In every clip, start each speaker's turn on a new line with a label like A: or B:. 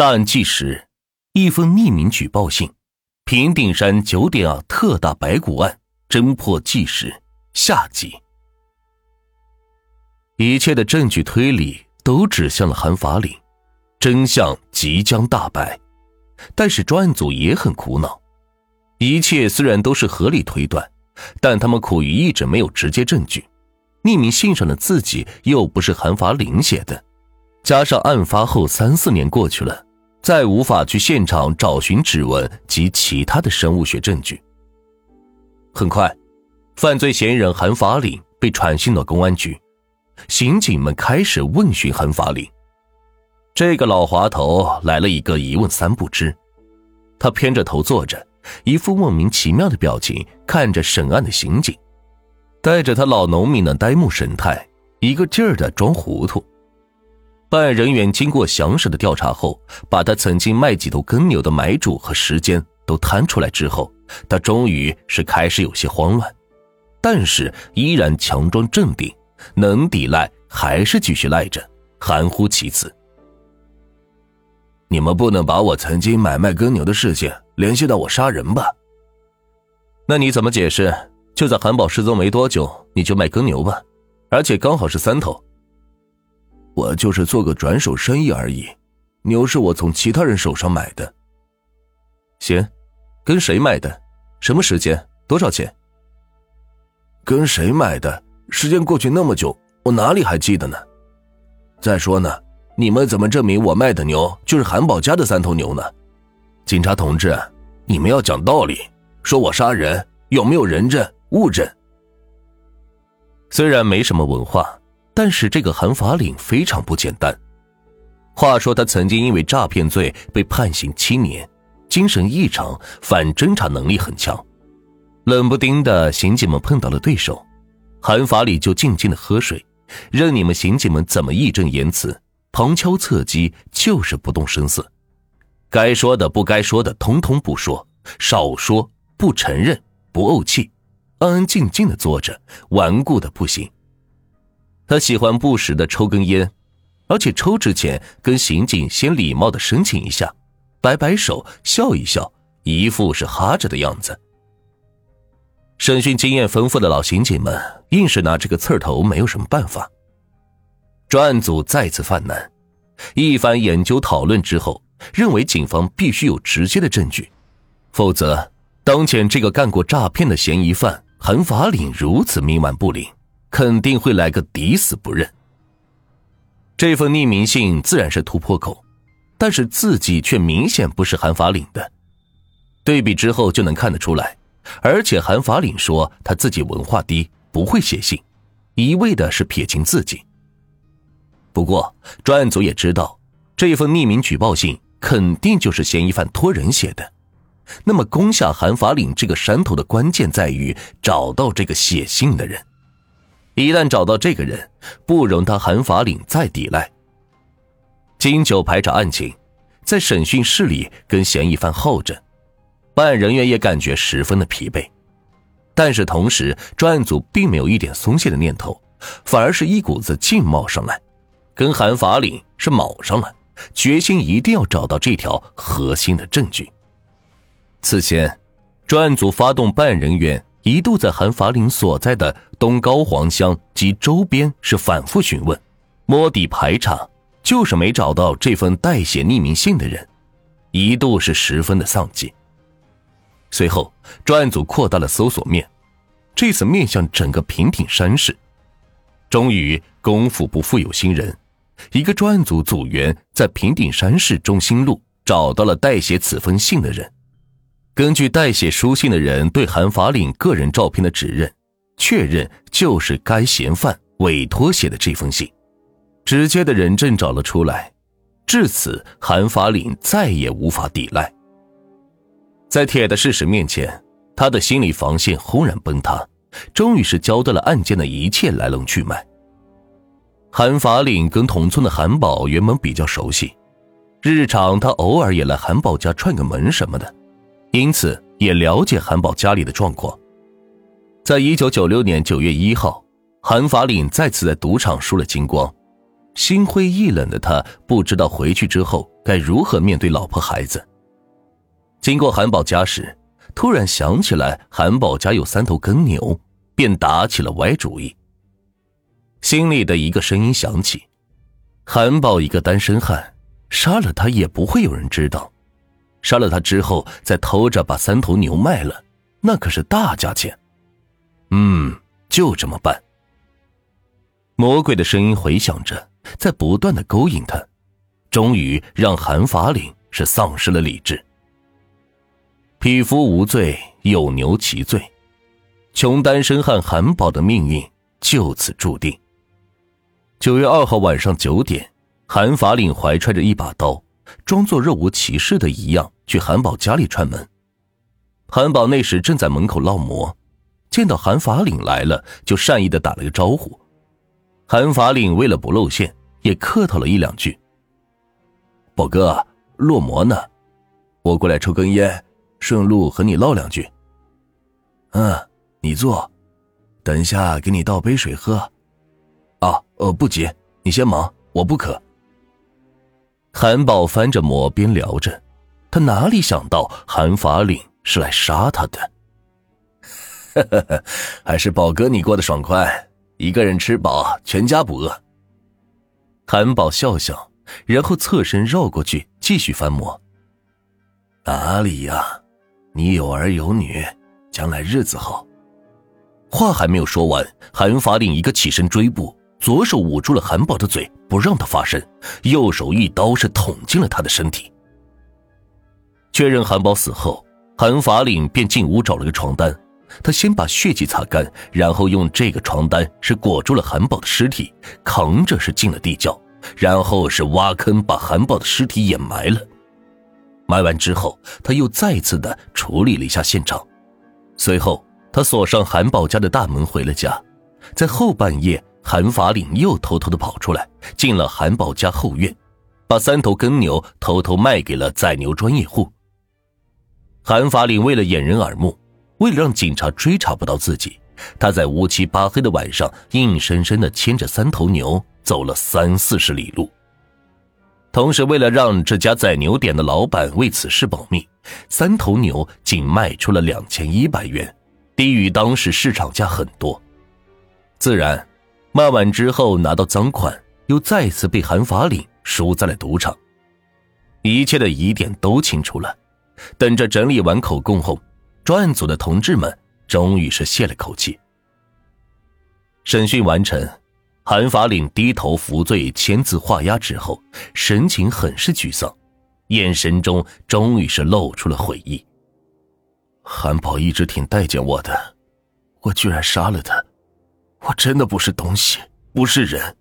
A: 大案纪实：一封匿名举报信，平顶山九点二特大白骨案侦破纪实下集。一切的证据推理都指向了韩法岭，真相即将大白。但是专案组也很苦恼，一切虽然都是合理推断，但他们苦于一直没有直接证据。匿名信上的字迹又不是韩法岭写的，加上案发后三四年过去了。再无法去现场找寻指纹及其他的生物学证据。很快，犯罪嫌疑人韩法岭被传讯到公安局，刑警们开始问询韩法岭。这个老滑头来了一个一问三不知，他偏着头坐着，一副莫名其妙的表情看着审案的刑警，带着他老农民的呆木神态，一个劲儿的装糊涂。办案人员经过详实的调查后，把他曾经卖几头耕牛的买主和时间都摊出来之后，他终于是开始有些慌乱，但是依然强装镇定，能抵赖还是继续赖着，含糊其辞。
B: 你们不能把我曾经买卖耕牛的事情联系到我杀人吧？
A: 那你怎么解释？就在韩宝失踪没多久，你就卖耕牛吧，而且刚好是三头。
B: 我就是做个转手生意而已，牛是我从其他人手上买的。
A: 行，跟谁买的？什么时间？多少钱？
B: 跟谁买的？时间过去那么久，我哪里还记得呢？再说呢，你们怎么证明我卖的牛就是韩宝家的三头牛呢？警察同志，你们要讲道理，说我杀人有没有人证物证？
A: 虽然没什么文化。但是这个韩法岭非常不简单。话说他曾经因为诈骗罪被判刑七年，精神异常，反侦查能力很强。冷不丁的，刑警们碰到了对手，韩法里就静静的喝水，任你们刑警们怎么义正言辞、旁敲侧击，就是不动声色。该说的不该说的，通通不说，少说，不承认，不怄气，安安静静的坐着，顽固的不行。他喜欢不时的抽根烟，而且抽之前跟刑警先礼貌的申请一下，摆摆手，笑一笑，一副是哈着的样子。审讯经验丰富的老刑警们硬是拿这个刺儿头没有什么办法。专案组再次犯难，一番研究讨论之后，认为警方必须有直接的证据，否则当前这个干过诈骗的嫌疑犯韩法岭如此冥顽不灵。肯定会来个抵死不认。这份匿名信自然是突破口，但是字迹却明显不是韩法岭的。对比之后就能看得出来，而且韩法岭说他自己文化低，不会写信，一味的是撇清自己。不过专案组也知道，这份匿名举报信肯定就是嫌疑犯托人写的。那么攻下韩法岭这个山头的关键在于找到这个写信的人。一旦找到这个人，不容他韩法岭再抵赖。经久排查案情，在审讯室里跟嫌疑犯耗着，办案人员也感觉十分的疲惫。但是同时，专案组并没有一点松懈的念头，反而是一股子劲冒上来，跟韩法岭是卯上了，决心一定要找到这条核心的证据。此前，专案组发动办案人员。一度在韩法岭所在的东高黄乡及周边是反复询问、摸底排查，就是没找到这份代写匿名信的人，一度是十分的丧气。随后，专案组扩大了搜索面，这次面向整个平顶山市。终于，功夫不负有心人，一个专案组组员在平顶山市中心路找到了代写此封信的人。根据代写书信的人对韩法岭个人照片的指认，确认就是该嫌犯委托写的这封信，直接的人证找了出来。至此，韩法岭再也无法抵赖。在铁的事实面前，他的心理防线轰然崩塌，终于是交代了案件的一切来龙去脉。韩法岭跟同村的韩宝原本比较熟悉，日常他偶尔也来韩宝家串个门什么的。因此，也了解韩宝家里的状况。在一九九六年九月一号，韩法岭再次在赌场输了精光，心灰意冷的他不知道回去之后该如何面对老婆孩子。经过韩宝家时，突然想起来韩宝家有三头耕牛，便打起了歪主意。心里的一个声音响起：“韩宝一个单身汉，杀了他也不会有人知道；杀了他之后，再偷着把三头牛卖了，那可是大价钱。嗯，就这么办。”魔鬼的声音回响着，在不断的勾引他，终于让韩法领是丧失了理智。匹夫无罪，有牛其罪，穷单身汉韩宝的命运就此注定。九月二号晚上九点，韩法领怀揣着一把刀，装作若无其事的一样去韩宝家里串门。韩宝那时正在门口烙馍，见到韩法领来了，就善意的打了个招呼。韩法领为了不露馅，也客套了一两句：“
B: 宝哥，烙馍呢，我过来抽根烟，顺路和你唠两句。”“嗯，你坐，等一下给你倒杯水喝。”啊，呃，不急，你先忙，我不渴。
A: 韩宝翻着馍边聊着，他哪里想到韩法领是来杀他的？
B: 还是宝哥你过得爽快，一个人吃饱，全家不饿。
A: 韩宝笑笑，然后侧身绕过去继续翻馍。
B: 哪里呀？你有儿有女，将来日子好。
A: 话还没有说完，韩法领一个起身追步。左手捂住了韩宝的嘴，不让他发声；右手一刀是捅进了他的身体。确认韩宝死后，韩法领便进屋找了个床单，他先把血迹擦干，然后用这个床单是裹住了韩宝的尸体，扛着是进了地窖，然后是挖坑把韩宝的尸体掩埋了。埋完之后，他又再次的处理了一下现场，随后他锁上韩宝家的大门回了家，在后半夜。韩法领又偷偷的跑出来，进了韩宝家后院，把三头耕牛偷偷卖给了宰牛专业户。韩法领为了掩人耳目，为了让警察追查不到自己，他在乌漆八黑的晚上，硬生生的牵着三头牛走了三四十里路。同时，为了让这家宰牛店的老板为此事保密，三头牛仅卖出了两千一百元，低于当时市场价很多，自然。卖完之后拿到赃款，又再次被韩法领输在了赌场，一切的疑点都清楚了。等着整理完口供后，专案组的同志们终于是泄了口气。审讯完成，韩法领低头服罪，签字画押之后，神情很是沮丧，眼神中终于是露出了悔意。韩宝一直挺待见我的，我居然杀了他。我真的不是东西，不是人。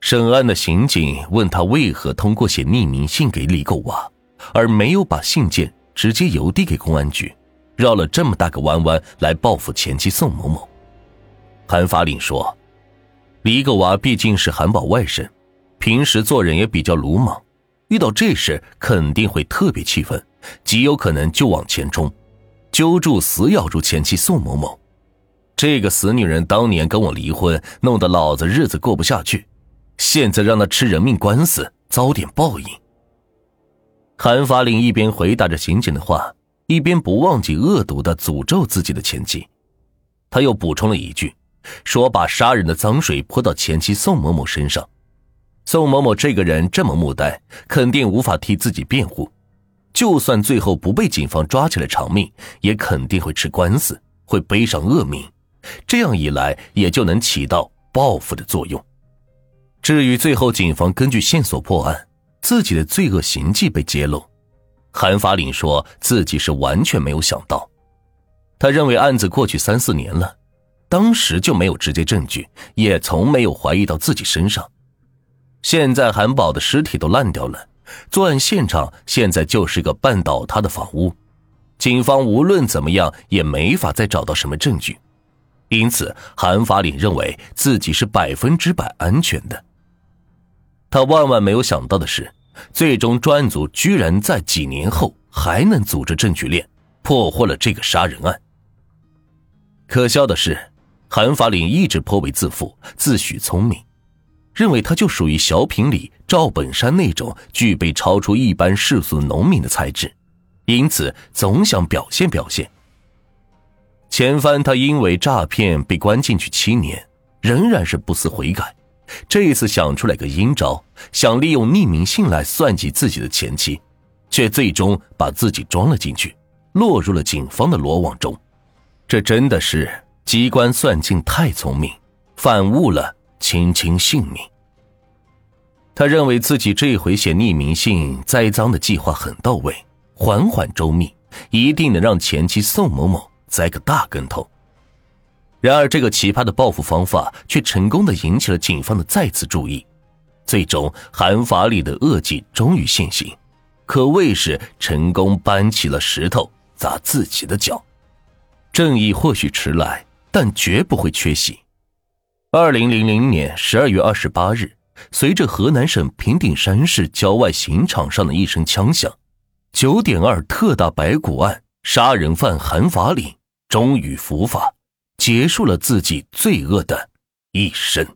A: 审案的刑警问他为何通过写匿名信给李狗娃，而没有把信件直接邮递给公安局，绕了这么大个弯弯来报复前妻宋某某。韩法领说，李狗娃毕竟是韩宝外甥，平时做人也比较鲁莽，遇到这事肯定会特别气愤，极有可能就往前冲，揪住死咬住前妻宋某某。这个死女人当年跟我离婚，弄得老子日子过不下去，现在让她吃人命官司，遭点报应。韩法林一边回答着刑警的话，一边不忘记恶毒的诅咒自己的前妻。他又补充了一句，说把杀人的脏水泼到前妻宋某某身上。宋某某这个人这么木呆，肯定无法替自己辩护，就算最后不被警方抓起来偿命，也肯定会吃官司，会背上恶名。这样一来，也就能起到报复的作用。至于最后警方根据线索破案，自己的罪恶行迹被揭露，韩法领说自己是完全没有想到。他认为案子过去三四年了，当时就没有直接证据，也从没有怀疑到自己身上。现在韩宝的尸体都烂掉了，作案现场现在就是个半倒塌的房屋，警方无论怎么样也没法再找到什么证据。因此，韩法领认为自己是百分之百安全的。他万万没有想到的是，最终专案组居然在几年后还能组织证据链，破获了这个杀人案。可笑的是，韩法领一直颇为自负，自诩聪明，认为他就属于小品里赵本山那种具备超出一般世俗农民的才智，因此总想表现表现。前番他因为诈骗被关进去七年，仍然是不思悔改。这一次想出来个阴招，想利用匿名信来算计自己的前妻，却最终把自己装了进去，落入了警方的罗网中。这真的是机关算尽太聪明，反误了青青性命。他认为自己这回写匿名信栽赃的计划很到位，缓缓周密，一定能让前妻宋某某栽个大跟头。然而，这个奇葩的报复方法却成功的引起了警方的再次注意，最终韩法里的恶计终于现形，可谓是成功搬起了石头砸自己的脚。正义或许迟来，但绝不会缺席。二零零零年十二月二十八日，随着河南省平顶山市郊外刑场上的一声枪响，九点二特大白骨案杀人犯韩法岭终于伏法。结束了自己罪恶的一生。